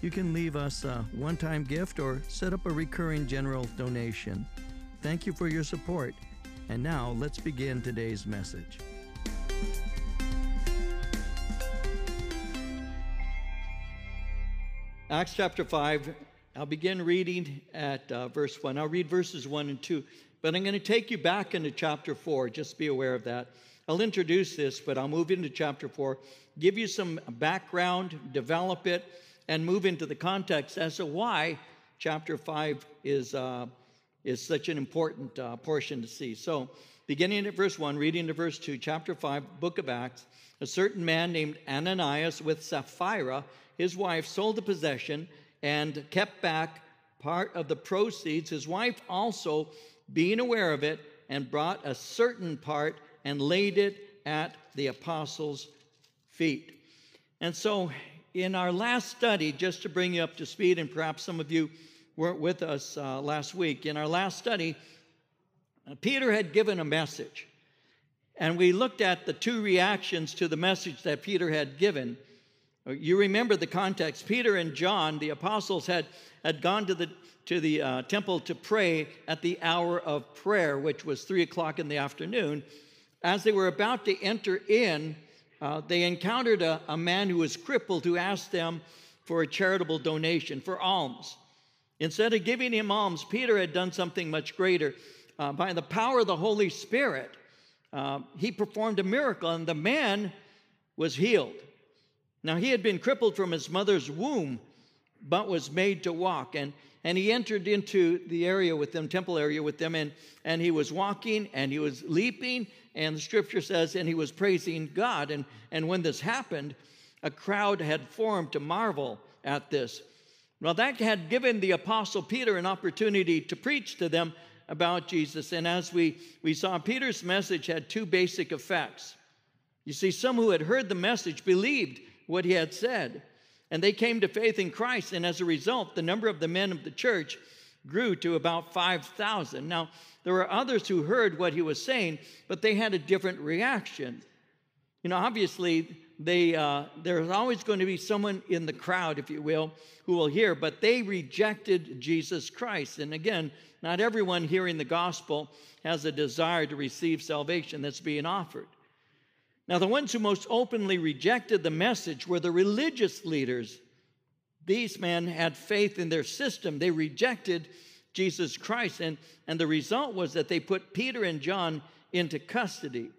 You can leave us a one time gift or set up a recurring general donation. Thank you for your support. And now let's begin today's message. Acts chapter 5, I'll begin reading at uh, verse 1. I'll read verses 1 and 2, but I'm going to take you back into chapter 4. Just be aware of that. I'll introduce this, but I'll move into chapter 4, give you some background, develop it, and move into the context as to why chapter 5 is, uh, is such an important uh, portion to see. So, beginning at verse 1, reading to verse 2, chapter 5, book of Acts, a certain man named Ananias with Sapphira, his wife, sold the possession and kept back part of the proceeds. His wife also, being aware of it, and brought a certain part and laid it at the apostles' feet. And so in our last study, just to bring you up to speed, and perhaps some of you weren't with us uh, last week, in our last study, uh, Peter had given a message. And we looked at the two reactions to the message that Peter had given. Uh, you remember the context. Peter and John, the apostles, had, had gone to the, to the uh, temple to pray at the hour of prayer, which was three o'clock in the afternoon. As they were about to enter in, uh, they encountered a, a man who was crippled who asked them for a charitable donation, for alms. Instead of giving him alms, Peter had done something much greater. Uh, by the power of the Holy Spirit, uh, he performed a miracle, and the man was healed. Now, he had been crippled from his mother's womb, but was made to walk. And, and he entered into the area with them, temple area with them, and, and he was walking and he was leaping and the scripture says, and he was praising God. And, and when this happened, a crowd had formed to marvel at this. Well, that had given the apostle Peter an opportunity to preach to them about Jesus. And as we, we saw, Peter's message had two basic effects. You see, some who had heard the message believed what he had said, and they came to faith in Christ. And as a result, the number of the men of the church grew to about 5,000. Now, there were others who heard what he was saying, but they had a different reaction. You know, obviously, they, uh, there's always going to be someone in the crowd, if you will, who will hear, but they rejected Jesus Christ. And again, not everyone hearing the gospel has a desire to receive salvation that's being offered. Now, the ones who most openly rejected the message were the religious leaders these men had faith in their system. They rejected Jesus Christ. And, and the result was that they put Peter and John into custody.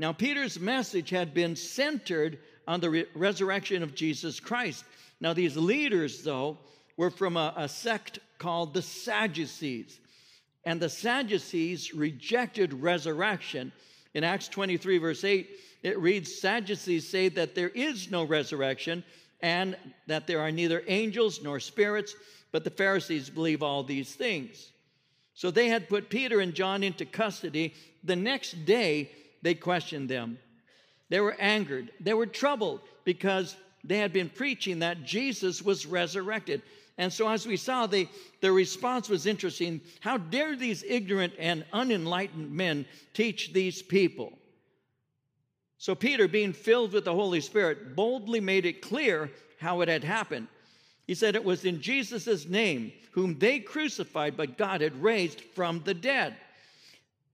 Now, Peter's message had been centered on the re- resurrection of Jesus Christ. Now, these leaders, though, were from a, a sect called the Sadducees. And the Sadducees rejected resurrection. In Acts 23, verse 8, it reads Sadducees say that there is no resurrection and that there are neither angels nor spirits, but the Pharisees believe all these things. So they had put Peter and John into custody. The next day, they questioned them. They were angered, they were troubled because they had been preaching that Jesus was resurrected. And so, as we saw, they, their response was interesting. How dare these ignorant and unenlightened men teach these people? So Peter, being filled with the Holy Spirit, boldly made it clear how it had happened. He said it was in Jesus' name, whom they crucified, but God had raised from the dead.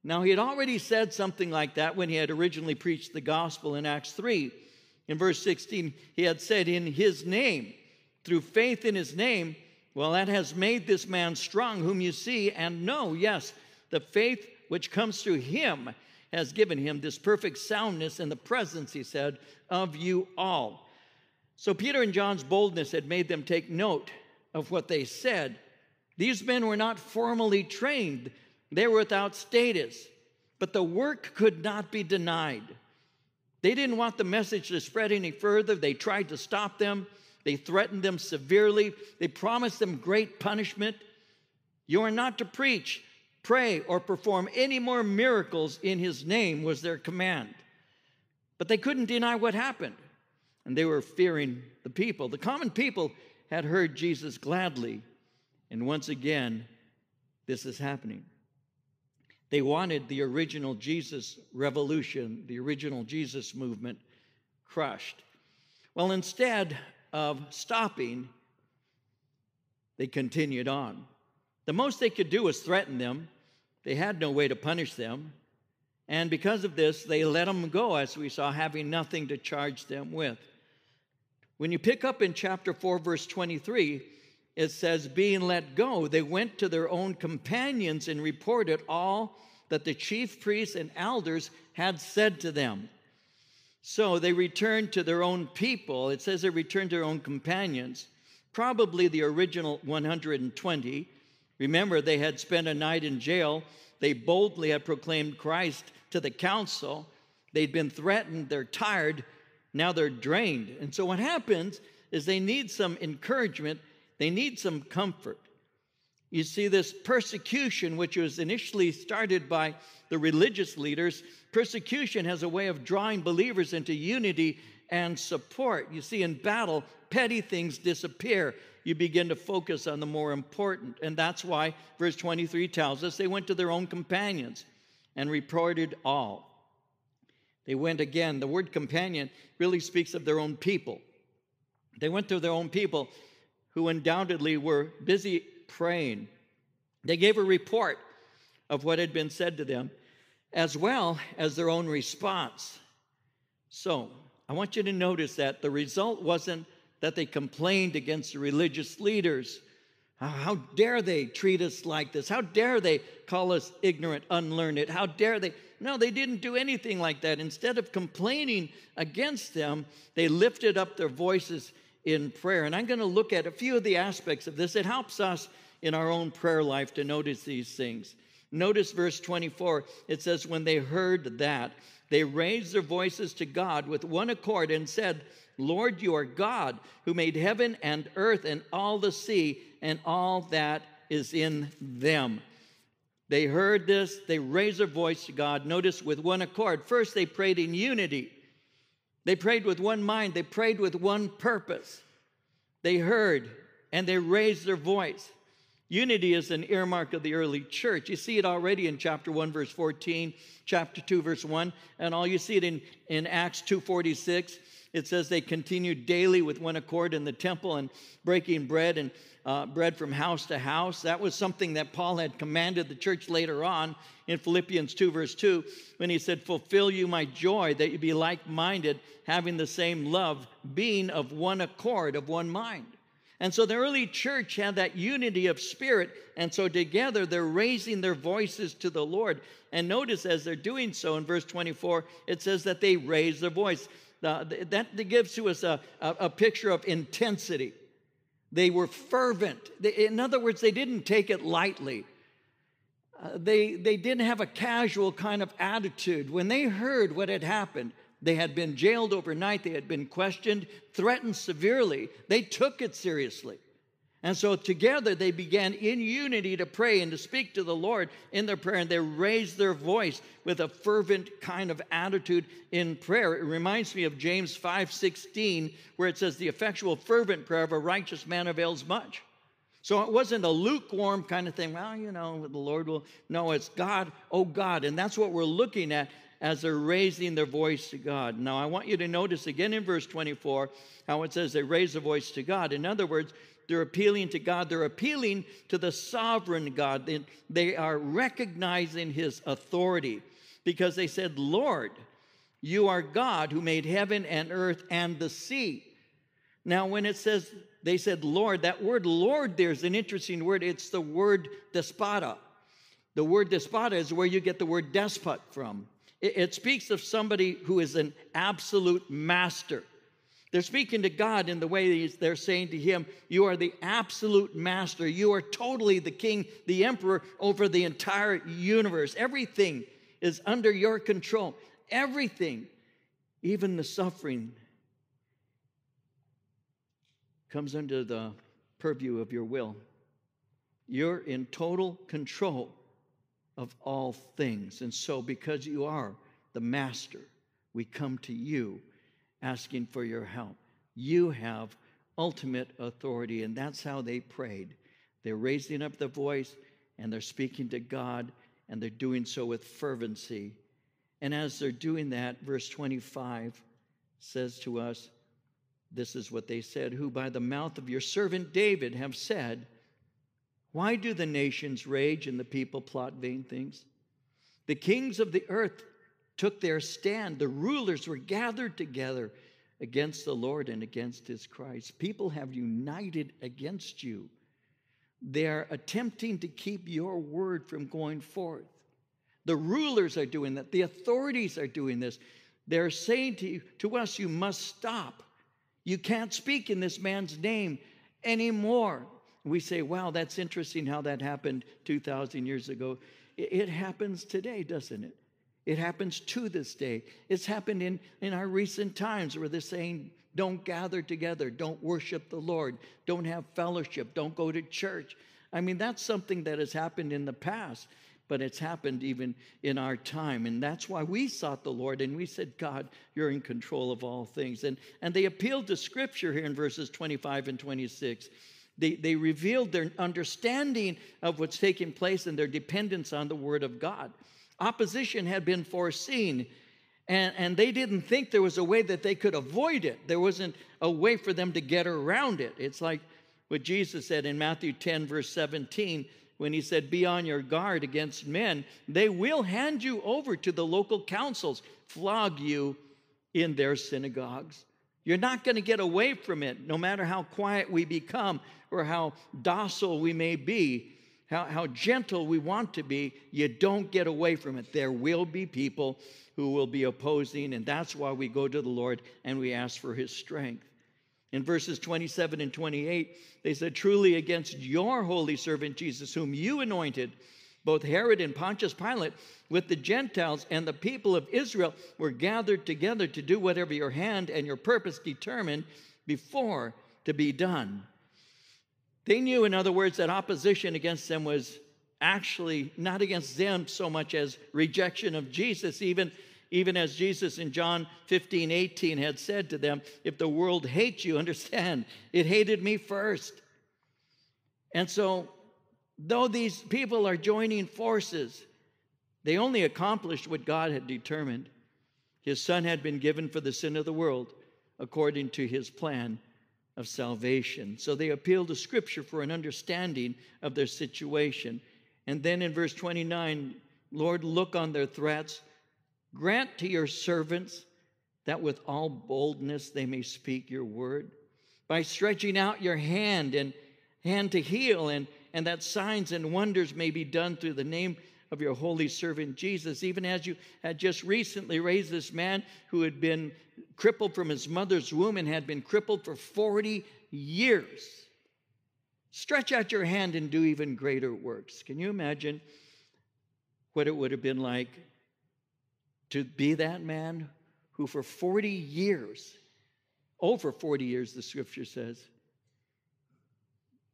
Now, he had already said something like that when he had originally preached the gospel in Acts 3. In verse 16, he had said, In his name, through faith in his name, well, that has made this man strong, whom you see and know. Yes, the faith which comes through him has given him this perfect soundness in the presence, he said, of you all. So Peter and John's boldness had made them take note of what they said. These men were not formally trained, they were without status, but the work could not be denied. They didn't want the message to spread any further. They tried to stop them. They threatened them severely. They promised them great punishment. You are not to preach, pray, or perform any more miracles in his name, was their command. But they couldn't deny what happened, and they were fearing the people. The common people had heard Jesus gladly, and once again, this is happening. They wanted the original Jesus revolution, the original Jesus movement crushed. Well, instead of stopping, they continued on. The most they could do was threaten them. They had no way to punish them. And because of this, they let them go, as we saw, having nothing to charge them with. When you pick up in chapter 4, verse 23, it says, Being let go, they went to their own companions and reported all that the chief priests and elders had said to them. So they returned to their own people. It says they returned to their own companions, probably the original 120. Remember, they had spent a night in jail. They boldly had proclaimed Christ to the council. They'd been threatened, they're tired, now they're drained. And so what happens is they need some encouragement, they need some comfort. You see, this persecution, which was initially started by the religious leaders, persecution has a way of drawing believers into unity and support. You see, in battle, petty things disappear. You begin to focus on the more important. And that's why verse 23 tells us they went to their own companions and reported all. They went again. The word companion really speaks of their own people. They went to their own people who undoubtedly were busy praying. They gave a report of what had been said to them, as well as their own response. So, I want you to notice that the result wasn't that they complained against the religious leaders. How dare they treat us like this? How dare they call us ignorant, unlearned? How dare they? No, they didn't do anything like that. Instead of complaining against them, they lifted up their voices in prayer. And I'm going to look at a few of the aspects of this. It helps us in our own prayer life to notice these things. Notice verse 24. It says, When they heard that, they raised their voices to God with one accord and said, Lord, you are God who made heaven and earth and all the sea and all that is in them. They heard this, they raised their voice to God. Notice with one accord. First, they prayed in unity. They prayed with one mind, they prayed with one purpose. They heard and they raised their voice. Unity is an earmark of the early church. You see it already in chapter 1, verse 14, chapter 2, verse 1, and all you see it in, in Acts 2.46. It says they continued daily with one accord in the temple and breaking bread and uh, bread from house to house. That was something that Paul had commanded the church later on in Philippians 2, verse 2, when he said, Fulfill you my joy, that you be like minded, having the same love, being of one accord, of one mind. And so the early church had that unity of spirit. And so together they're raising their voices to the Lord. And notice as they're doing so in verse 24, it says that they raise their voice. Uh, that, gives to us a, a, a picture of intensity. They were fervent. They, in other words, they didn't take it lightly. Uh, they, they didn't have a casual kind of attitude. When they heard what had happened, they had been jailed overnight, they had been questioned, threatened severely. They took it seriously. And so together they began in unity to pray and to speak to the Lord in their prayer, and they raised their voice with a fervent kind of attitude in prayer. It reminds me of James 5:16, where it says, The effectual, fervent prayer of a righteous man avails much. So it wasn't a lukewarm kind of thing. Well, you know, the Lord will. No, it's God, oh God. And that's what we're looking at as they're raising their voice to God. Now, I want you to notice again in verse 24 how it says they raise their voice to God. In other words, they're appealing to God. They're appealing to the sovereign God. They, they are recognizing his authority because they said, Lord, you are God who made heaven and earth and the sea. Now, when it says they said Lord, that word Lord there is an interesting word. It's the word despota. The word despota is where you get the word despot from. It, it speaks of somebody who is an absolute master. They're speaking to God in the way they're saying to Him, You are the absolute master. You are totally the king, the emperor over the entire universe. Everything is under your control. Everything, even the suffering, comes under the purview of your will. You're in total control of all things. And so, because you are the master, we come to you asking for your help. You have ultimate authority, and that's how they prayed. They're raising up the voice and they're speaking to God, and they're doing so with fervency. And as they're doing that, verse 25 says to us, This is what they said, who by the mouth of your servant David have said, Why do the nations rage and the people plot vain things? The kings of the earth took their stand, the rulers were gathered together against the Lord and against his Christ. People have united against you. They're attempting to keep your word from going forth. The rulers are doing that. The authorities are doing this. They're saying to, you, to us, you must stop. You can't speak in this man's name anymore. We say, wow, that's interesting how that happened 2,000 years ago. It happens today, doesn't it? It happens to this day. It's happened in, in our recent times where they're saying, don't gather together, don't worship the Lord, don't have fellowship, don't go to church. I mean, that's something that has happened in the past, but it's happened even in our time. And that's why we sought the Lord and we said, God, you're in control of all things. And, and they appealed to Scripture here in verses 25 and 26. They, they revealed their understanding of what's taking place and their dependence on the Word of God. Opposition had been foreseen, and, and they didn't think there was a way that they could avoid it. There wasn't a way for them to get around it. It's like what Jesus said in Matthew 10, verse 17, when he said, Be on your guard against men. They will hand you over to the local councils, flog you in their synagogues. You're not going to get away from it, no matter how quiet we become or how docile we may be how, how gentle we want to be, you don't get away from it. There will be people who will be opposing, and that's why we go to the Lord and we ask for his strength. In verses 27 and 28, they said, Truly against your holy servant Jesus, whom you anointed, both Herod and Pontius Pilate, with the Gentiles and the people of Israel, were gathered together to do whatever your hand and your purpose determined before to be done. They knew, in other words, that opposition against them was actually not against them so much as rejection of Jesus, even, even as Jesus in John 15, 18 had said to them, If the world hates you, understand, it hated me first. And so, though these people are joining forces, they only accomplished what God had determined. His son had been given for the sin of the world according to his plan of salvation. So they appeal to Scripture for an understanding of their situation. And then in verse 29, Lord, look on their threats. Grant to your servants that with all boldness they may speak your word. By stretching out your hand and hand to heal, and, and that signs and wonders may be done through the name of your holy servant Jesus, even as you had just recently raised this man who had been crippled from his mother's womb and had been crippled for 40 years. Stretch out your hand and do even greater works. Can you imagine what it would have been like to be that man who, for 40 years, over 40 years, the scripture says,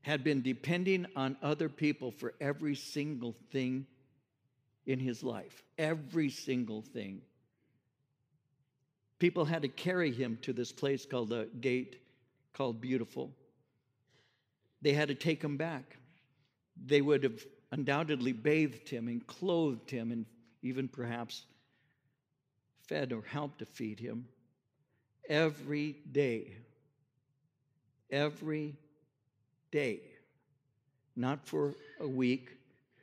had been depending on other people for every single thing in his life. Every single thing. People had to carry him to this place called the gate, called Beautiful. They had to take him back. They would have undoubtedly bathed him and clothed him and even perhaps fed or helped to feed him every day. Every day. Not for a week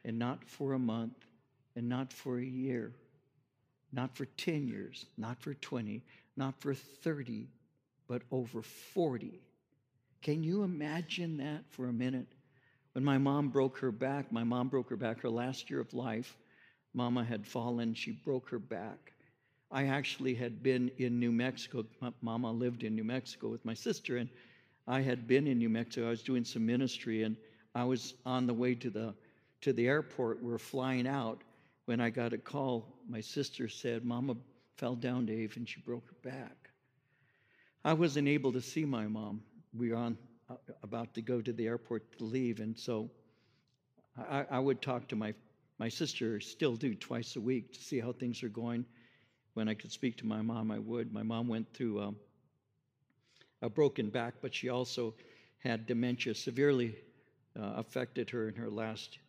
and not for a month and not for a year, not for 10 years, not for 20, not for 30, but over 40. Can you imagine that for a minute? When my mom broke her back, my mom broke her back her last year of life. Mama had fallen, she broke her back. I actually had been in New Mexico. Mama lived in New Mexico with my sister, and I had been in New Mexico. I was doing some ministry, and I was on the way to the to the airport. We we're flying out, when I got a call, my sister said, Mama fell down, Dave, and she broke her back. I wasn't able to see my mom. We were on about to go to the airport to leave. And so I, I would talk to my, my sister, still do twice a week to see how things are going. When I could speak to my mom, I would. My mom went through um, a broken back, but she also had dementia severely uh, affected her in her last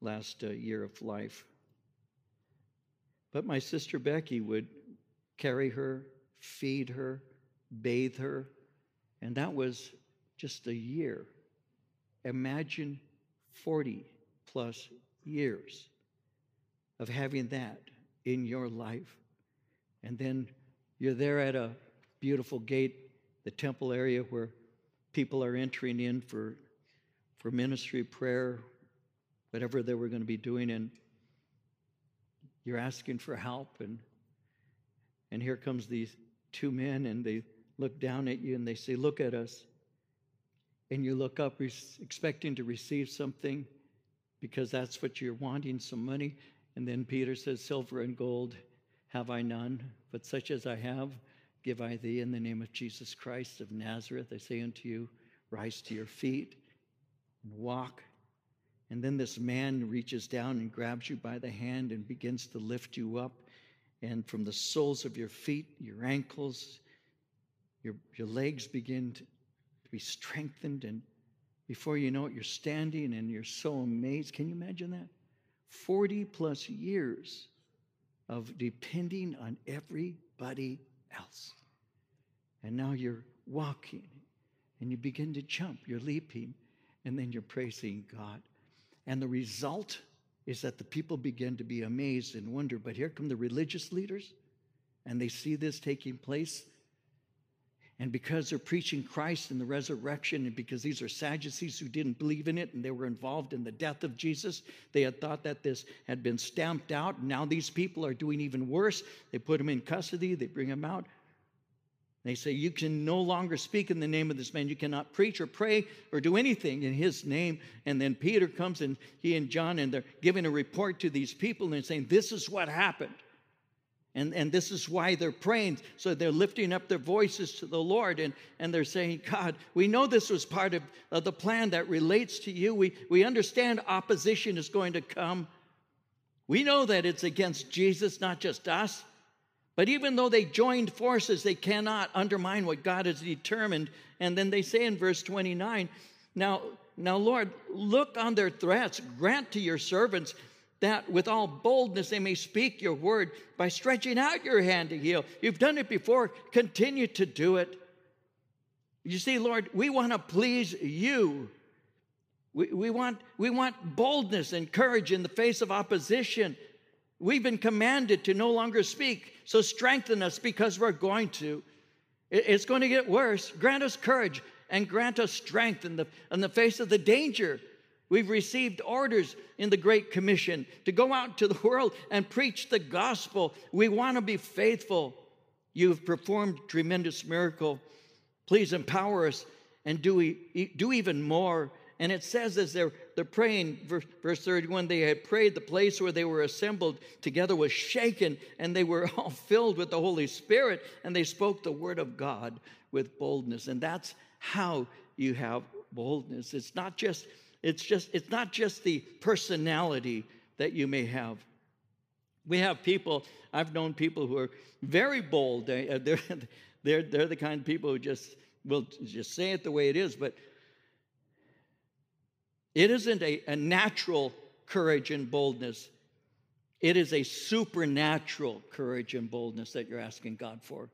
last uh, year of life. But my sister Becky would carry her, feed her, bathe her, and that was just a year. Imagine 40 plus years of having that in your life. And then you're there at a beautiful gate, the temple area where people are entering in for, for ministry, prayer, whatever they were going to be doing. And you're asking for help. And, and here comes these two men, and they look down at you and they say, Look at us. And you look up expecting to receive something because that's what you're wanting some money. And then Peter says, Silver and gold have I none, but such as I have, give I thee in the name of Jesus Christ of Nazareth. I say unto you, rise to your feet and walk. And then this man reaches down and grabs you by the hand and begins to lift you up. And from the soles of your feet, your ankles, your, your legs begin to, to be strengthened. And before you know it, you're standing and you're so amazed. Can you imagine that? 40 plus years of depending on everybody else. And now you're walking and you begin to jump, you're leaping, and then you're praising God. And the result is that the people begin to be amazed and wonder. But here come the religious leaders, and they see this taking place. And because they're preaching Christ and the resurrection, and because these are Sadducees who didn't believe in it and they were involved in the death of Jesus, they had thought that this had been stamped out. Now these people are doing even worse. They put him in custody, they bring him out. They say, You can no longer speak in the name of this man. You cannot preach or pray or do anything in his name. And then Peter comes and he and John, and they're giving a report to these people and saying, This is what happened. And, and this is why they're praying. So they're lifting up their voices to the Lord and, and they're saying, God, we know this was part of, of the plan that relates to you. We, we understand opposition is going to come. We know that it's against Jesus, not just us. But even though they joined forces, they cannot undermine what God has determined. And then they say in verse 29, now, now, Lord, look on their threats, grant to your servants that with all boldness they may speak your word by stretching out your hand to heal. You've done it before, continue to do it. You see, Lord, we want to please you. We, we, want, we want boldness and courage in the face of opposition. We've been commanded to no longer speak, so strengthen us because we're going to. It's going to get worse. Grant us courage and grant us strength in the, in the face of the danger. We've received orders in the Great Commission to go out to the world and preach the gospel. We want to be faithful. You've performed tremendous miracle. Please empower us and do, do even more and it says as they're, they're praying, verse, verse 31, they had prayed, the place where they were assembled together was shaken, and they were all filled with the Holy Spirit, and they spoke the word of God with boldness. And that's how you have boldness. It's not just, it's just, it's not just the personality that you may have. We have people, I've known people who are very bold. They, uh, are they're, they're, they're the kind of people who just will just say it the way it is, but it isn't a, a natural courage and boldness, it is a supernatural courage and boldness that you're asking God for.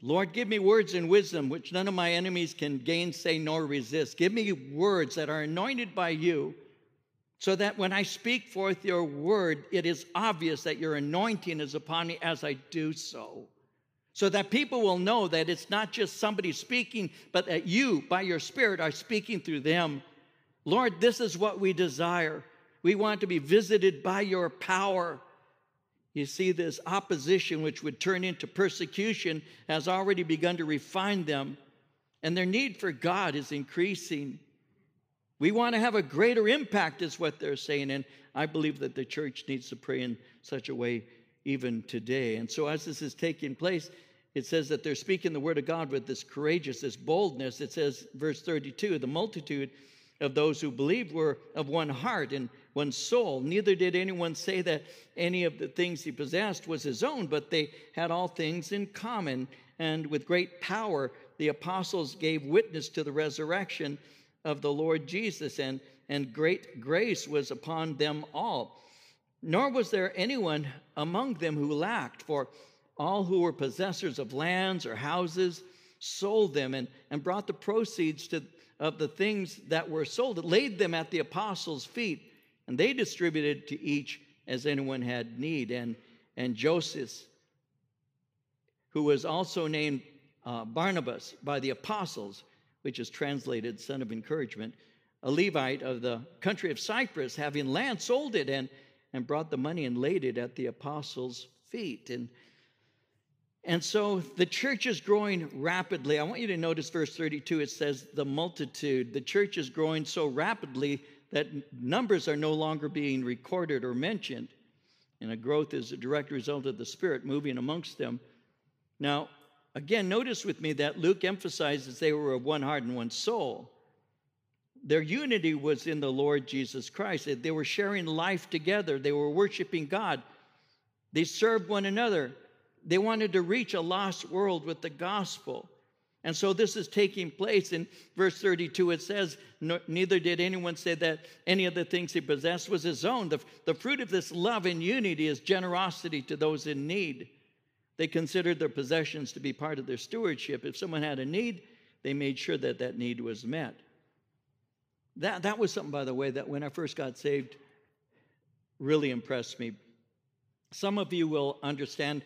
Lord, give me words and wisdom which none of my enemies can gainsay nor resist. Give me words that are anointed by you so that when I speak forth your word, it is obvious that your anointing is upon me as I do so. So that people will know that it's not just somebody speaking, but that you, by your spirit, are speaking through them. Lord, this is what we desire. We want to be visited by your power. You see, this opposition, which would turn into persecution, has already begun to refine them, and their need for God is increasing. We want to have a greater impact, is what they're saying, and I believe that the church needs to pray in such a way even today. And so, as this is taking place, it says that they're speaking the word of God with this courageous, this boldness. It says, verse 32, the multitude of those who believed were of one heart and one soul. Neither did anyone say that any of the things he possessed was his own, but they had all things in common. And with great power, the apostles gave witness to the resurrection of the Lord Jesus, and, and great grace was upon them all. Nor was there anyone among them who lacked, for all who were possessors of lands or houses sold them and, and brought the proceeds to, of the things that were sold, laid them at the apostles' feet, and they distributed to each as anyone had need. And, and Joseph, who was also named uh, Barnabas by the apostles, which is translated son of encouragement, a Levite of the country of Cyprus, having land, sold it and, and brought the money and laid it at the apostles' feet. And and so the church is growing rapidly. I want you to notice verse 32. It says, the multitude. The church is growing so rapidly that numbers are no longer being recorded or mentioned. And a growth is a direct result of the Spirit moving amongst them. Now, again, notice with me that Luke emphasizes they were of one heart and one soul. Their unity was in the Lord Jesus Christ. They were sharing life together, they were worshiping God, they served one another. They wanted to reach a lost world with the gospel. And so this is taking place. In verse 32, it says, Neither did anyone say that any of the things he possessed was his own. The, the fruit of this love and unity is generosity to those in need. They considered their possessions to be part of their stewardship. If someone had a need, they made sure that that need was met. That, that was something, by the way, that when I first got saved really impressed me. Some of you will understand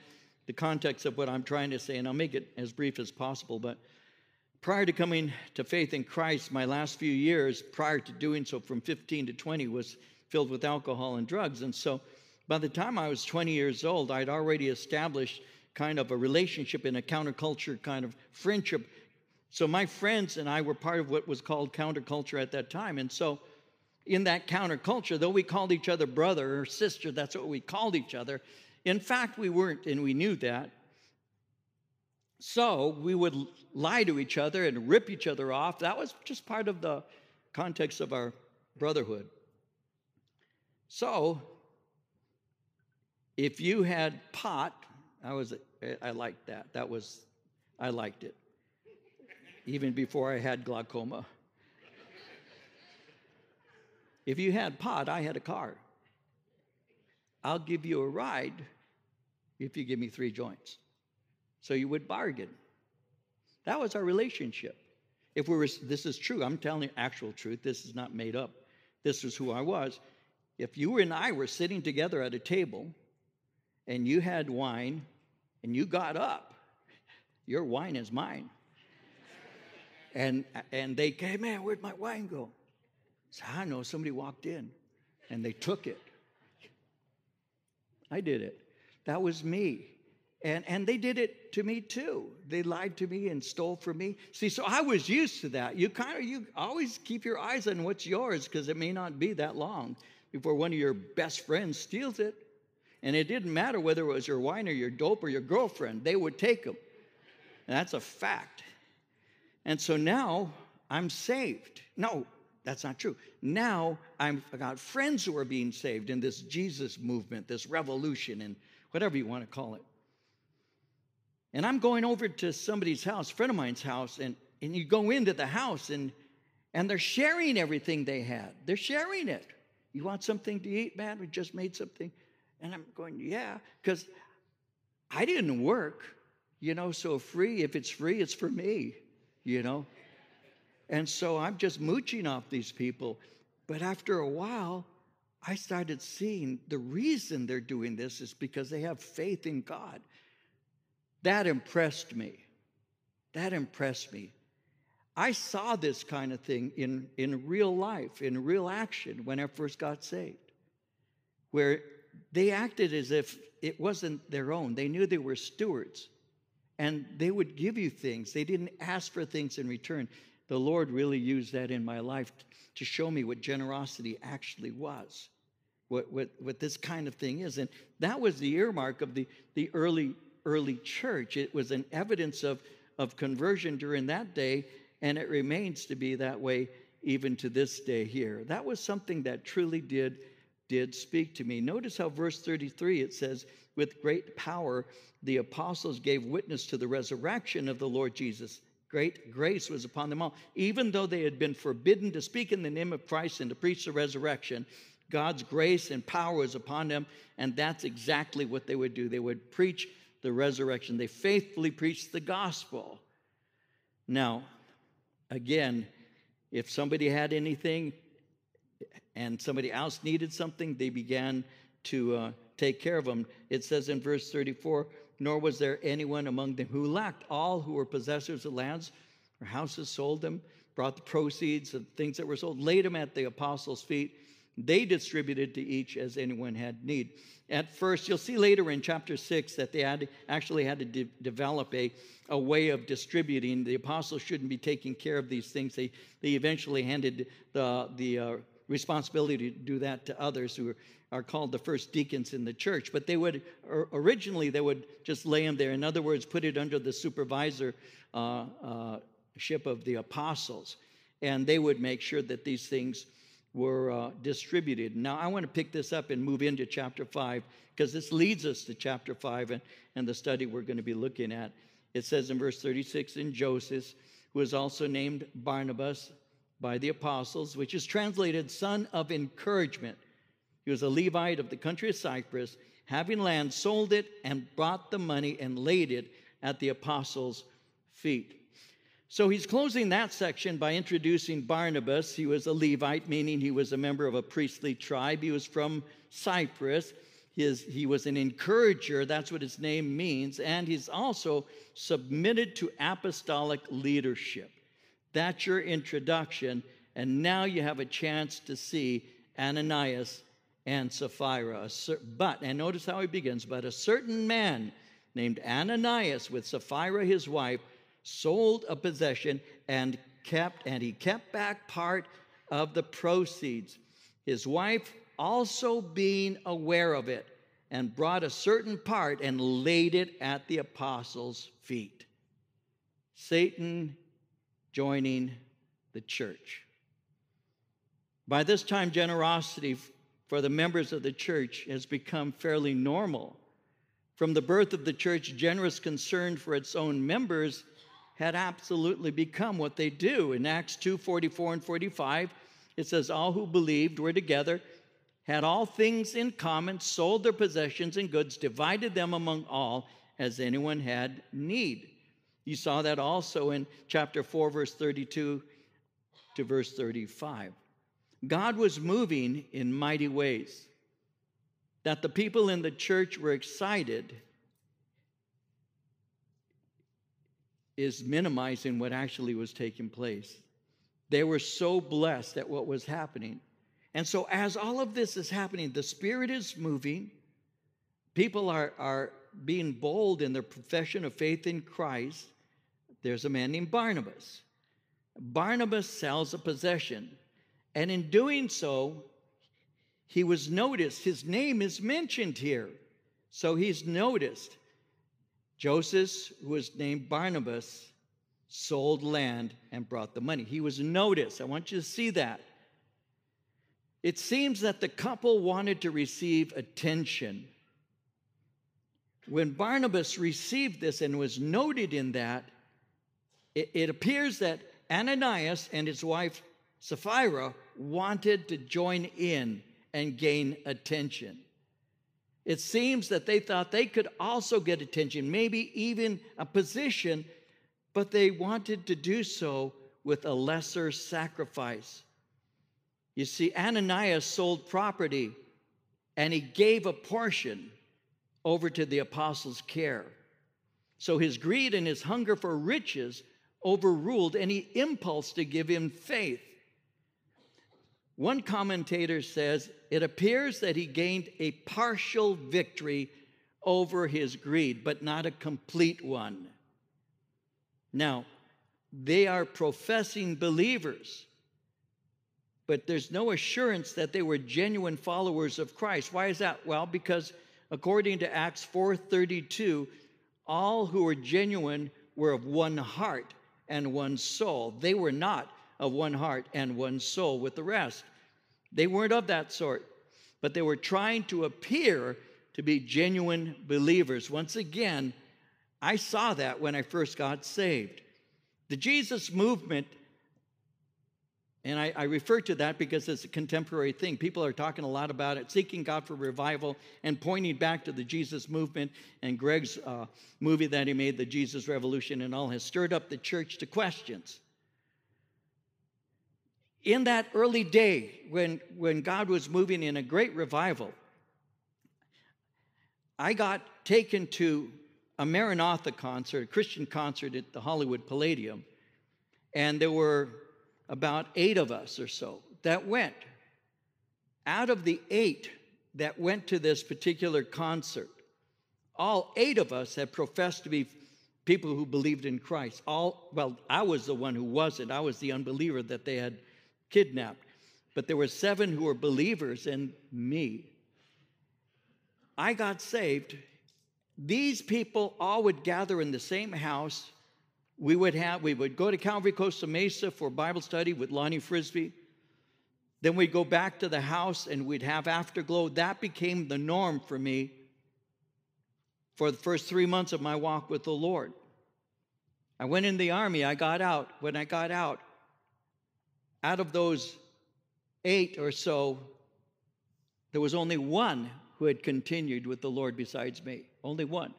the context of what I'm trying to say, and I'll make it as brief as possible. But prior to coming to faith in Christ, my last few years prior to doing so from 15 to 20 was filled with alcohol and drugs. And so by the time I was 20 years old, I'd already established kind of a relationship in a counterculture kind of friendship. So my friends and I were part of what was called counterculture at that time. And so in that counterculture, though we called each other brother or sister, that's what we called each other, in fact, we weren't, and we knew that. So we would lie to each other and rip each other off. That was just part of the context of our brotherhood. So, if you had pot, I was I liked that. That was I liked it. Even before I had glaucoma. If you had pot, I had a car. I'll give you a ride if you give me three joints. So you would bargain. That was our relationship. If we were, this is true, I'm telling you actual truth, this is not made up. This is who I was. If you and I were sitting together at a table and you had wine and you got up, your wine is mine. and and they came, man, where'd my wine go? So I know somebody walked in and they took it. I did it. That was me. And, and they did it to me too. They lied to me and stole from me. See, so I was used to that. You kind of, you always keep your eyes on what's yours because it may not be that long before one of your best friends steals it. And it didn't matter whether it was your wine or your dope or your girlfriend, they would take them. And that's a fact. And so now I'm saved. No, that's not true. Now I've got friends who are being saved in this Jesus movement, this revolution, and whatever you want to call it. And I'm going over to somebody's house, friend of mine's house, and, and you go into the house and and they're sharing everything they had. They're sharing it. You want something to eat, man? We just made something. And I'm going, yeah, because I didn't work, you know, so free, if it's free, it's for me, you know. And so I'm just mooching off these people. But after a while, I started seeing the reason they're doing this is because they have faith in God. That impressed me. That impressed me. I saw this kind of thing in, in real life, in real action when I first got saved, where they acted as if it wasn't their own. They knew they were stewards and they would give you things. They didn't ask for things in return. The Lord really used that in my life to show me what generosity actually was what, what, what this kind of thing is. And that was the earmark of the, the early early church. It was an evidence of, of conversion during that day, and it remains to be that way even to this day here. That was something that truly did, did speak to me. Notice how verse 33 it says, With great power the apostles gave witness to the resurrection of the Lord Jesus. Great grace was upon them all. Even though they had been forbidden to speak in the name of Christ and to preach the resurrection, God's grace and power is upon them, and that's exactly what they would do. They would preach the resurrection, they faithfully preached the gospel. Now, again, if somebody had anything and somebody else needed something, they began to uh, take care of them. It says in verse 34 Nor was there anyone among them who lacked. All who were possessors of lands or houses sold them, brought the proceeds of things that were sold, laid them at the apostles' feet. They distributed to each as anyone had need. At first, you'll see later in chapter 6 that they had actually had to de- develop a, a way of distributing. The apostles shouldn't be taking care of these things. They, they eventually handed the, the uh, responsibility to do that to others who are, called the first deacons in the church. But they would, originally, they would just lay them there. In other words, put it under the supervisor uh, uh, ship of the apostles. And they would make sure that these things were uh, distributed. Now, I want to pick this up and move into chapter 5 because this leads us to chapter 5 and, and the study we're going to be looking at. It says in verse 36 in Joseph, who is also named Barnabas by the apostles, which is translated son of encouragement. He was a Levite of the country of Cyprus, having land, sold it, and brought the money and laid it at the apostles' feet. So he's closing that section by introducing Barnabas. He was a Levite, meaning he was a member of a priestly tribe. He was from Cyprus. His, he was an encourager, that's what his name means, and he's also submitted to apostolic leadership. That's your introduction, and now you have a chance to see Ananias and Sapphira. But, and notice how he begins, but a certain man named Ananias with Sapphira his wife sold a possession and kept and he kept back part of the proceeds. His wife also being aware of it and brought a certain part and laid it at the apostles feet. Satan joining the church. By this time generosity for the members of the church has become fairly normal. From the birth of the church generous concern for its own members had absolutely become what they do. In Acts 2 44 and 45, it says, All who believed were together, had all things in common, sold their possessions and goods, divided them among all as anyone had need. You saw that also in chapter 4, verse 32 to verse 35. God was moving in mighty ways. That the people in the church were excited is minimizing what actually was taking place. They were so blessed at what was happening. And so, as all of this is happening, the Spirit is moving. People are, are being bold in their profession of faith in Christ. There's a man named Barnabas. Barnabas sells a possession. And in doing so, he was noticed. His name is mentioned here. So he's noticed. Joseph, who was named Barnabas, sold land and brought the money. He was noticed. I want you to see that. It seems that the couple wanted to receive attention. When Barnabas received this and was noted in that, it, it appears that Ananias and his wife Sapphira wanted to join in and gain attention. It seems that they thought they could also get attention, maybe even a position, but they wanted to do so with a lesser sacrifice. You see, Ananias sold property and he gave a portion over to the apostles' care. So his greed and his hunger for riches overruled any impulse to give him faith. One commentator says it appears that he gained a partial victory over his greed, but not a complete one. Now, they are professing believers, but there's no assurance that they were genuine followers of Christ. Why is that? Well, because according to Acts 4:32, All who were genuine were of one heart and one soul. They were not of one heart and one soul with the rest. They weren't of that sort, but they were trying to appear to be genuine believers. Once again, I saw that when I first got saved. The Jesus movement, and I, I, refer to that because it's a contemporary thing. People are talking a lot about it, seeking God for revival and pointing back to the Jesus movement. And Greg's uh, movie that he made, The Jesus Revolution, and all, has stirred up the church to questions. In that early day, when, when God was moving in a great revival, I got taken to a Maranatha concert, a Christian concert at the Hollywood Palladium, and there were about eight of us or so that went. Out of the eight that went to this particular concert, all eight of us had professed to be people who believed in Christ. All well, I was the one who wasn't. I was the unbeliever that they had kidnapped. But there were seven who were believers and me. I got saved these people all would gather in the same house. We would have we would go to Calvary Costa Mesa for Bible study with Lonnie Frisbee. Then we'd go back to the house and we'd have afterglow. That became the norm for me for the first three months of my walk with the Lord. I went in the army, I got out. When I got out, out of those eight or so, there was only one who had continued with the Lord besides me. Only one.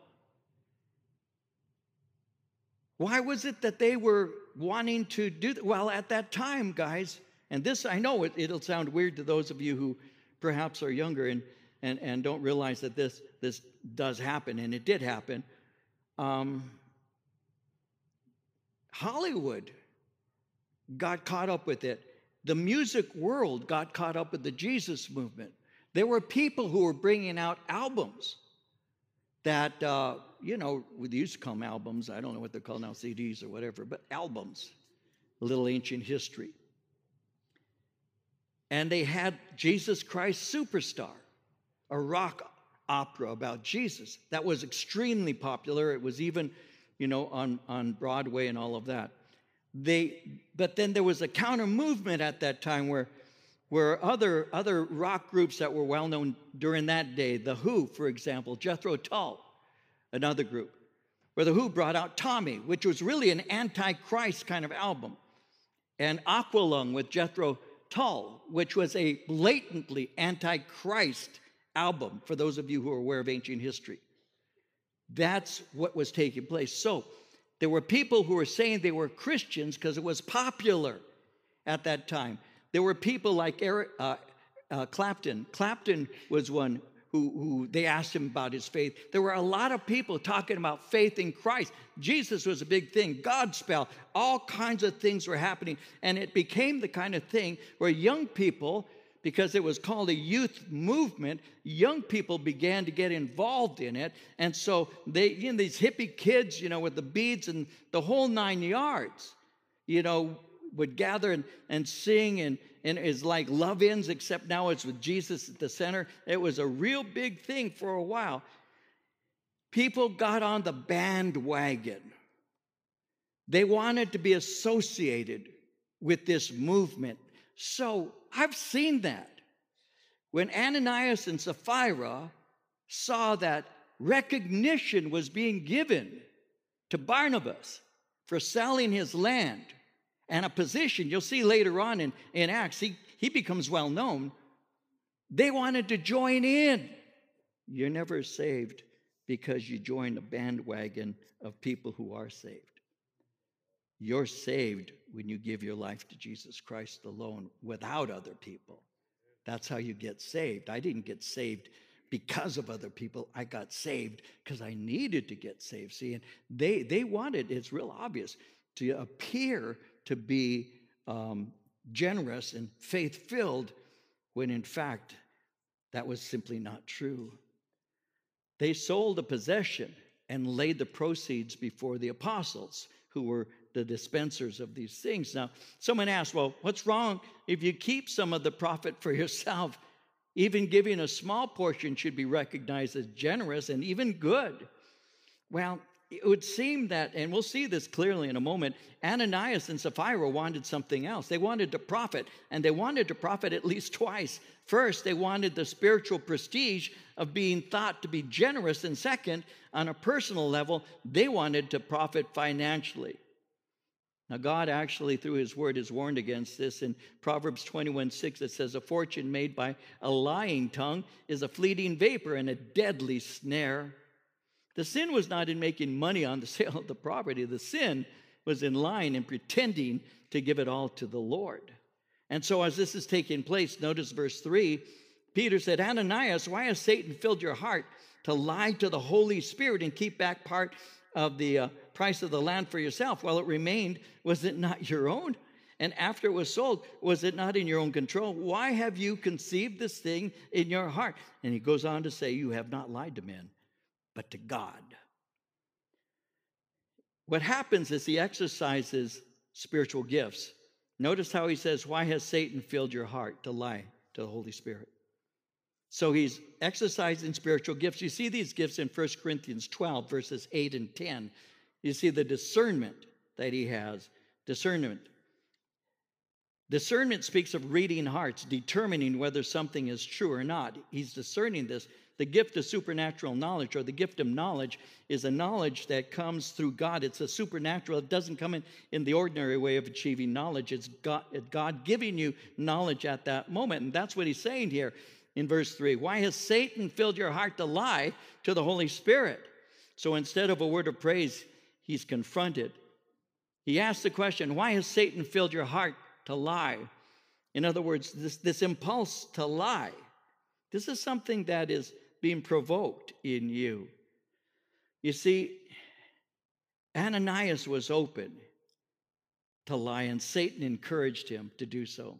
Why was it that they were wanting to do that? Well, at that time, guys, and this I know it, it'll sound weird to those of you who perhaps are younger and, and, and don't realize that this, this does happen, and it did happen. Um, Hollywood got caught up with it. The music world got caught up with the Jesus movement. There were people who were bringing out albums that, uh, you know, we used to call them albums. I don't know what they're called now, CDs or whatever, but albums, a little ancient history. And they had Jesus Christ Superstar, a rock opera about Jesus that was extremely popular. It was even, you know, on, on Broadway and all of that. They, but then there was a counter movement at that time where were other, other rock groups that were well known during that day. The Who, for example, Jethro Tull, another group, where The Who brought out Tommy, which was really an anti-Christ kind of album, and Aqualung with Jethro Tull, which was a blatantly anti-Christ album, for those of you who are aware of ancient history. That's what was taking place. So there were people who were saying they were Christians because it was popular at that time. There were people like Eric uh, uh, Clapton. Clapton was one who, who they asked him about his faith. There were a lot of people talking about faith in Christ. Jesus was a big thing, Godspell, all kinds of things were happening. And it became the kind of thing where young people, because it was called a youth movement, young people began to get involved in it. And so they, you know, these hippie kids, you know, with the beads and the whole nine yards, you know, would gather and, and sing and, and it's like love ins except now it's with jesus at the center. It was a real big thing for a while. People got on the bandwagon. They wanted to be associated with this movement so i've seen that when ananias and sapphira saw that recognition was being given to barnabas for selling his land and a position. You'll see later on in, in Acts, he, he becomes well known. They wanted to join in. You're never saved because you join a bandwagon of people who are saved. You're saved when you give your life to Jesus Christ alone without other people. That's how you get saved. I didn't get saved because of other people. I got saved because I needed to get saved. See, and they they wanted, it's real obvious, to appear to be um, generous and faith filled when in fact that was simply not true. They sold a possession and laid the proceeds before the apostles who were the dispensers of these things. Now, someone asked, well, what's wrong if you keep some of the profit for yourself? Even giving a small portion should be recognized as generous and even good. Well, it would seem that, and we'll see this clearly in a moment, Ananias and Sapphira wanted something else. They wanted to profit, and they wanted to profit at least twice. First, they wanted the spiritual prestige of being thought to be generous, and second, on a personal level, they wanted to profit financially. Now, God actually, through His Word, has warned against this. In Proverbs 21 6, it says, A fortune made by a lying tongue is a fleeting vapor and a deadly snare. The sin was not in making money on the sale of the property, the sin was in lying and pretending to give it all to the Lord. And so, as this is taking place, notice verse 3 Peter said, Ananias, why has Satan filled your heart to lie to the Holy Spirit and keep back part of the uh, price of the land for yourself while it remained? Was it not your own? And after it was sold, was it not in your own control? Why have you conceived this thing in your heart? And he goes on to say, You have not lied to men, but to God. What happens is he exercises spiritual gifts. Notice how he says, Why has Satan filled your heart to lie to the Holy Spirit? So he's exercising spiritual gifts. You see these gifts in 1 Corinthians 12, verses 8 and 10. You see the discernment that he has. Discernment. Discernment speaks of reading hearts, determining whether something is true or not. He's discerning this. The gift of supernatural knowledge or the gift of knowledge is a knowledge that comes through God. It's a supernatural, it doesn't come in, in the ordinary way of achieving knowledge. It's God, God giving you knowledge at that moment. And that's what he's saying here in verse 3. Why has Satan filled your heart to lie to the Holy Spirit? So instead of a word of praise, he's confronted. He asks the question, Why has Satan filled your heart to lie? In other words, this, this impulse to lie. This is something that is being provoked in you. You see, Ananias was open to lie, and Satan encouraged him to do so.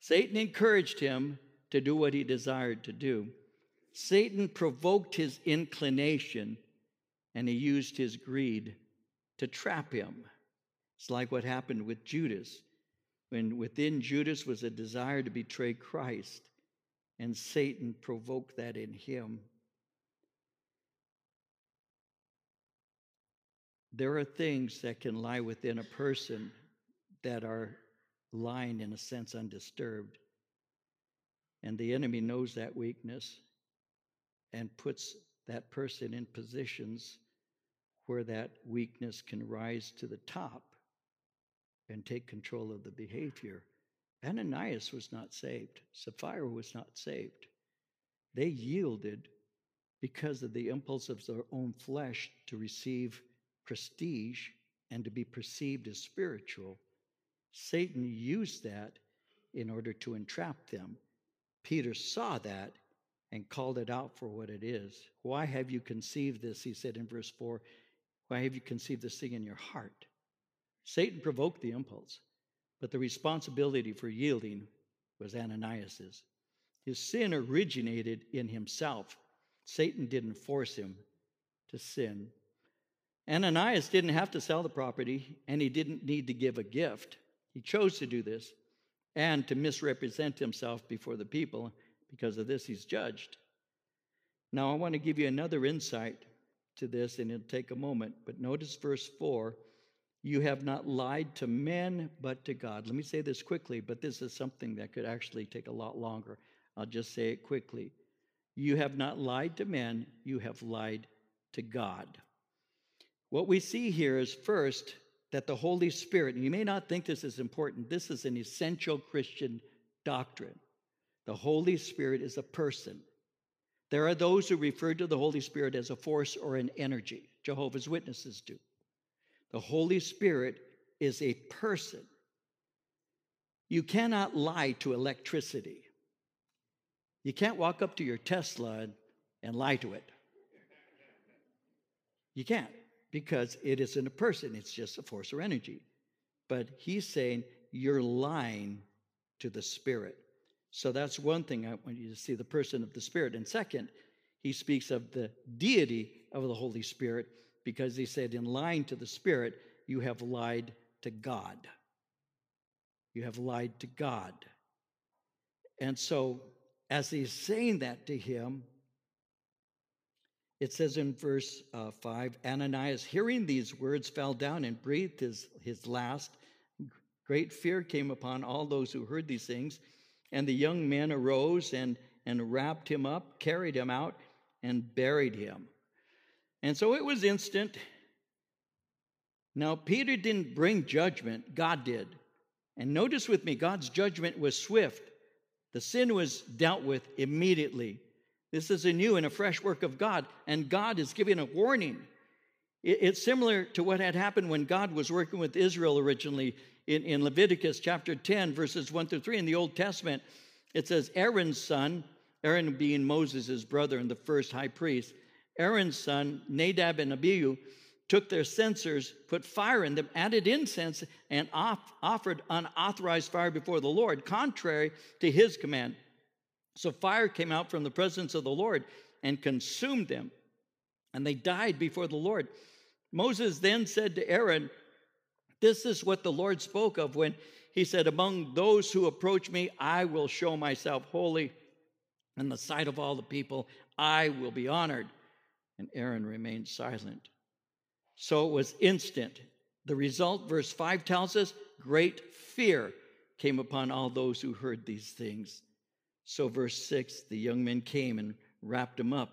Satan encouraged him to do what he desired to do. Satan provoked his inclination and he used his greed to trap him. It's like what happened with Judas, when within Judas was a desire to betray Christ and Satan provoked that in him. There are things that can lie within a person that are lying in a sense undisturbed. And the enemy knows that weakness and puts that person in positions where that weakness can rise to the top and take control of the behavior. Ananias was not saved, Sapphira was not saved. They yielded because of the impulse of their own flesh to receive prestige and to be perceived as spiritual. Satan used that in order to entrap them. Peter saw that and called it out for what it is. Why have you conceived this? He said in verse 4. Why have you conceived this thing in your heart? Satan provoked the impulse. But the responsibility for yielding was Ananias's. His sin originated in himself. Satan didn't force him to sin. Ananias didn't have to sell the property and he didn't need to give a gift. He chose to do this and to misrepresent himself before the people. Because of this, he's judged. Now, I want to give you another insight to this, and it'll take a moment. But notice verse 4 you have not lied to men, but to God. Let me say this quickly, but this is something that could actually take a lot longer. I'll just say it quickly. You have not lied to men, you have lied to God. What we see here is first that the Holy Spirit, and you may not think this is important, this is an essential Christian doctrine. The Holy Spirit is a person. There are those who refer to the Holy Spirit as a force or an energy. Jehovah's Witnesses do. The Holy Spirit is a person. You cannot lie to electricity. You can't walk up to your Tesla and lie to it. You can't because it isn't a person, it's just a force or energy. But he's saying you're lying to the Spirit. So that's one thing I want you to see the person of the Spirit. And second, he speaks of the deity of the Holy Spirit because he said, in lying to the Spirit, you have lied to God. You have lied to God. And so, as he's saying that to him, it says in verse uh, 5 Ananias, hearing these words, fell down and breathed his, his last. Great fear came upon all those who heard these things. And the young men arose and, and wrapped him up, carried him out, and buried him. And so it was instant. Now, Peter didn't bring judgment, God did. And notice with me, God's judgment was swift. The sin was dealt with immediately. This is a new and a fresh work of God, and God is giving a warning. It's similar to what had happened when God was working with Israel originally in, in Leviticus chapter 10, verses 1 through 3 in the Old Testament. It says, Aaron's son, Aaron being Moses' brother and the first high priest, Aaron's son, Nadab and Abihu, took their censers, put fire in them, added incense, and off, offered unauthorized fire before the Lord, contrary to his command. So fire came out from the presence of the Lord and consumed them, and they died before the Lord. Moses then said to Aaron, This is what the Lord spoke of when he said, Among those who approach me, I will show myself holy. In the sight of all the people, I will be honored. And Aaron remained silent. So it was instant. The result, verse 5 tells us great fear came upon all those who heard these things. So, verse 6 the young men came and wrapped him up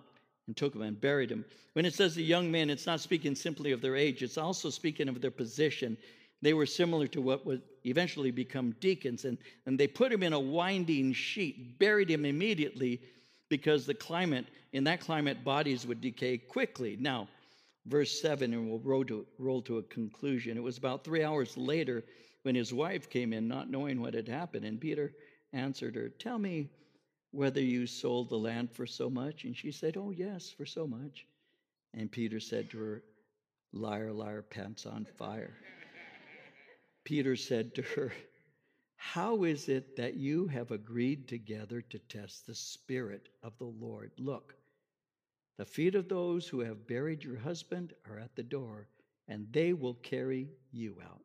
and took him and buried him. When it says the young men, it's not speaking simply of their age, it's also speaking of their position. They were similar to what would eventually become deacons, and, and they put him in a winding sheet, buried him immediately because the climate, in that climate, bodies would decay quickly. Now, verse 7, and we'll roll to, roll to a conclusion. It was about three hours later when his wife came in, not knowing what had happened, and Peter answered her, Tell me whether you sold the land for so much. And she said, Oh, yes, for so much. And Peter said to her, Liar, liar, pants on fire. Peter said to her, How is it that you have agreed together to test the Spirit of the Lord? Look, the feet of those who have buried your husband are at the door, and they will carry you out.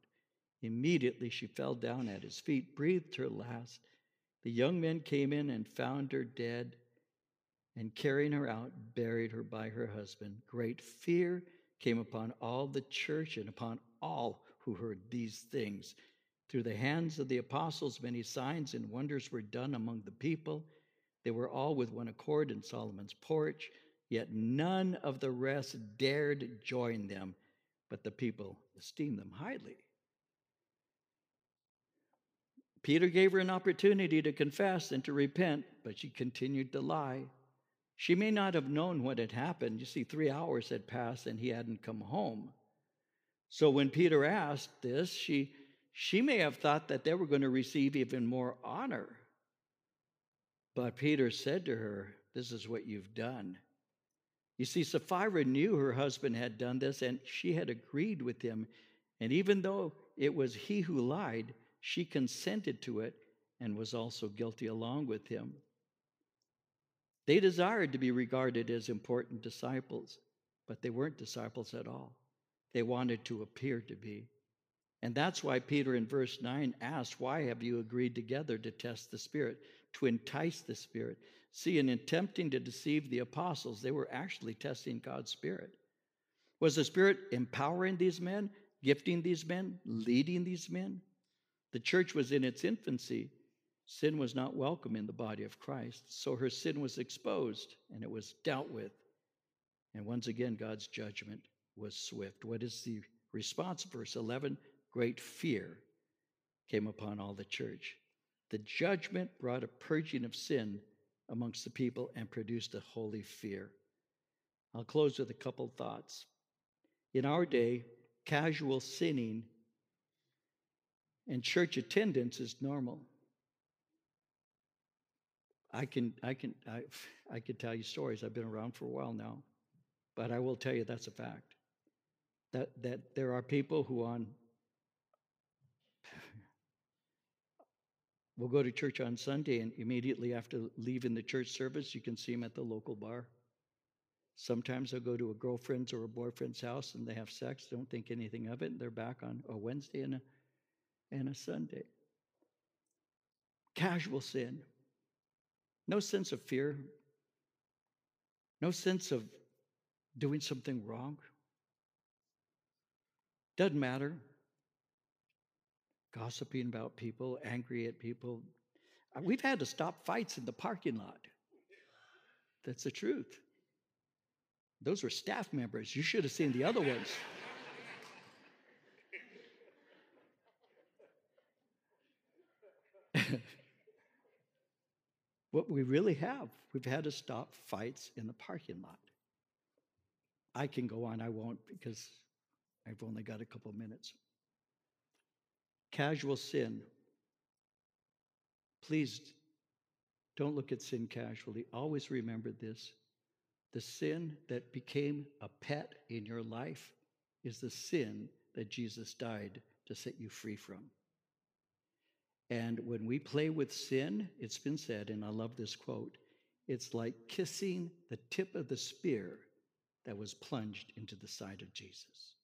Immediately she fell down at his feet, breathed her last the young men came in and found her dead, and carrying her out, buried her by her husband. Great fear came upon all the church and upon all who heard these things. Through the hands of the apostles, many signs and wonders were done among the people. They were all with one accord in Solomon's porch, yet none of the rest dared join them, but the people esteemed them highly. Peter gave her an opportunity to confess and to repent, but she continued to lie. She may not have known what had happened. You see, three hours had passed and he hadn't come home. So when Peter asked this, she, she may have thought that they were going to receive even more honor. But Peter said to her, This is what you've done. You see, Sapphira knew her husband had done this and she had agreed with him. And even though it was he who lied, she consented to it and was also guilty along with him. They desired to be regarded as important disciples, but they weren't disciples at all. They wanted to appear to be. And that's why Peter in verse 9 asked, Why have you agreed together to test the Spirit, to entice the Spirit? See, in attempting to deceive the apostles, they were actually testing God's Spirit. Was the Spirit empowering these men, gifting these men, leading these men? The church was in its infancy. Sin was not welcome in the body of Christ. So her sin was exposed and it was dealt with. And once again, God's judgment was swift. What is the response? Verse 11 Great fear came upon all the church. The judgment brought a purging of sin amongst the people and produced a holy fear. I'll close with a couple thoughts. In our day, casual sinning and church attendance is normal. I can, I can, I, I can tell you stories. I've been around for a while now, but I will tell you that's a fact. That that there are people who on will go to church on Sunday and immediately after leaving the church service, you can see them at the local bar. Sometimes they'll go to a girlfriend's or a boyfriend's house and they have sex, don't think anything of it, and they're back on a Wednesday and a and a Sunday. Casual sin. No sense of fear. No sense of doing something wrong. Doesn't matter. Gossiping about people, angry at people. Uh, we've had to stop fights in the parking lot. That's the truth. Those were staff members. You should have seen the other ones. What we really have, we've had to stop fights in the parking lot. I can go on, I won't because I've only got a couple minutes. Casual sin. Please don't look at sin casually. Always remember this. The sin that became a pet in your life is the sin that Jesus died to set you free from. And when we play with sin, it's been said, and I love this quote it's like kissing the tip of the spear that was plunged into the side of Jesus.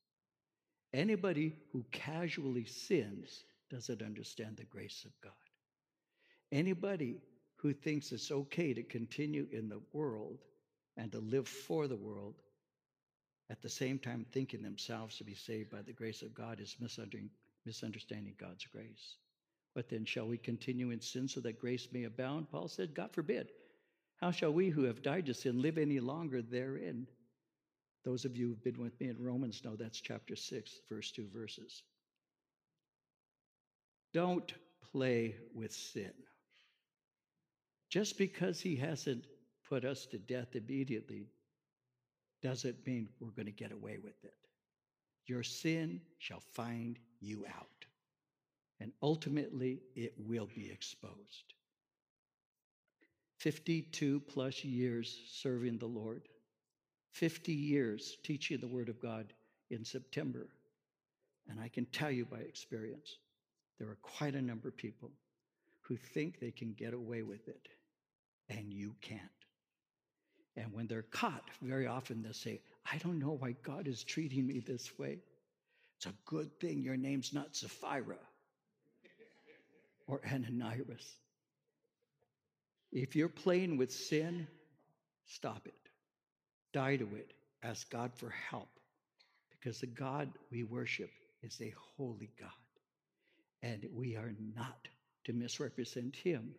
Anybody who casually sins doesn't understand the grace of God. Anybody who thinks it's okay to continue in the world and to live for the world, at the same time thinking themselves to be saved by the grace of God, is misunderstanding God's grace. But then shall we continue in sin so that grace may abound? Paul said, God forbid. How shall we who have died to sin live any longer therein? Those of you who've been with me in Romans know that's chapter 6, first two verses. Don't play with sin. Just because he hasn't put us to death immediately doesn't mean we're going to get away with it. Your sin shall find you out, and ultimately it will be exposed. 52 plus years serving the Lord, 50 years teaching the Word of God in September. And I can tell you by experience, there are quite a number of people who think they can get away with it and you can't. And when they're caught, very often they'll say, I don't know why God is treating me this way. It's a good thing your name's not Sapphira or Ananias. If you're playing with sin, stop it. Die to it. Ask God for help because the God we worship is a holy God. And we are not to misrepresent him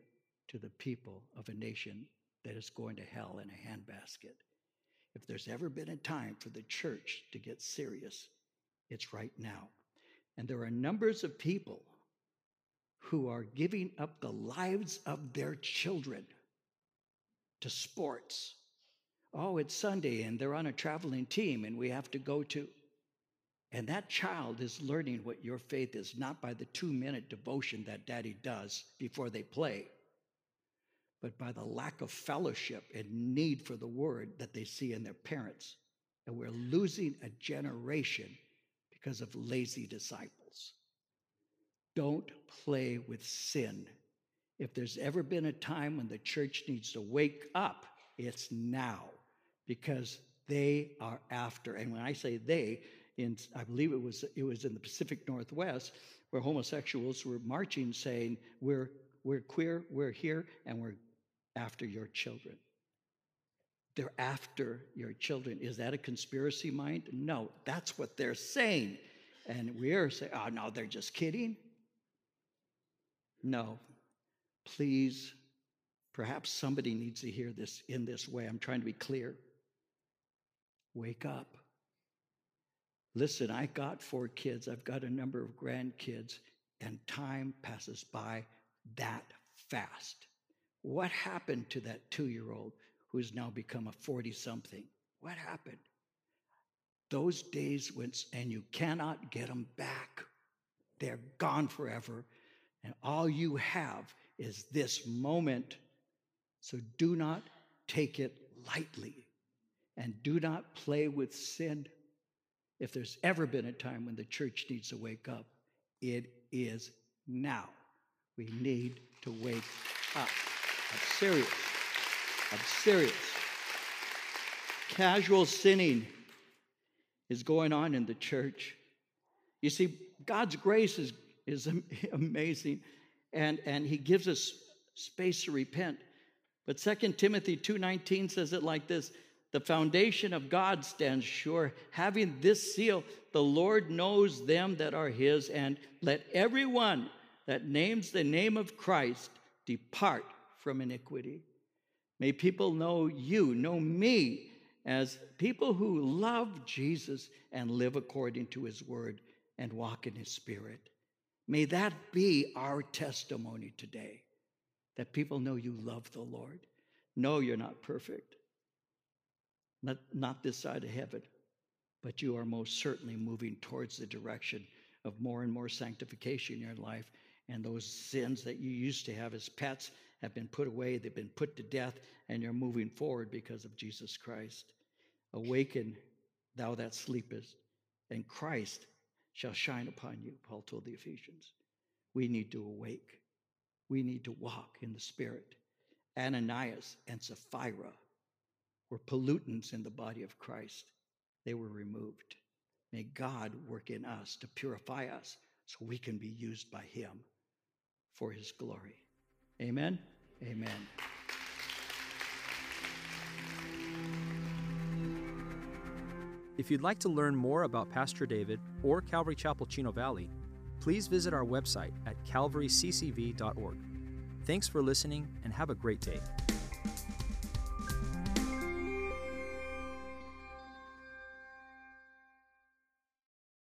to the people of a nation that is going to hell in a handbasket. If there's ever been a time for the church to get serious, it's right now. And there are numbers of people who are giving up the lives of their children to sports. Oh, it's Sunday and they're on a traveling team and we have to go to. And that child is learning what your faith is, not by the two minute devotion that daddy does before they play but by the lack of fellowship and need for the word that they see in their parents. And we're losing a generation because of lazy disciples. Don't play with sin. If there's ever been a time when the church needs to wake up, it's now because they are after. And when I say they, in I believe it was it was in the Pacific Northwest where homosexuals were marching saying we're we're queer, we're here, and we're after your children. They're after your children. Is that a conspiracy mind? No, that's what they're saying. And we're saying, oh, no, they're just kidding. No, please, perhaps somebody needs to hear this in this way. I'm trying to be clear. Wake up. Listen, I got four kids, I've got a number of grandkids, and time passes by that fast. What happened to that two year old who's now become a 40 something? What happened? Those days went, and you cannot get them back. They're gone forever. And all you have is this moment. So do not take it lightly and do not play with sin. If there's ever been a time when the church needs to wake up, it is now. We need to wake up. I'm serious. I'm serious. Casual sinning is going on in the church. You see, God's grace is, is amazing, and, and He gives us space to repent. But 2 Timothy 2:19 says it like this: The foundation of God stands sure. Having this seal, the Lord knows them that are his, and let everyone that names the name of Christ depart from iniquity. May people know you, know me, as people who love Jesus and live according to his word and walk in his spirit. May that be our testimony today that people know you love the Lord. No, you're not perfect not, not this side of heaven, but you are most certainly moving towards the direction of more and more sanctification in your life. And those sins that you used to have as pets have been put away, they've been put to death, and you're moving forward because of Jesus Christ. Awaken, thou that sleepest, and Christ shall shine upon you, Paul told the Ephesians. We need to awake. We need to walk in the Spirit. Ananias and Sapphira were pollutants in the body of Christ. They were removed. May God work in us to purify us so we can be used by Him for His glory. Amen. Amen. If you'd like to learn more about Pastor David or Calvary Chapel Chino Valley, please visit our website at calvaryccv.org. Thanks for listening and have a great day.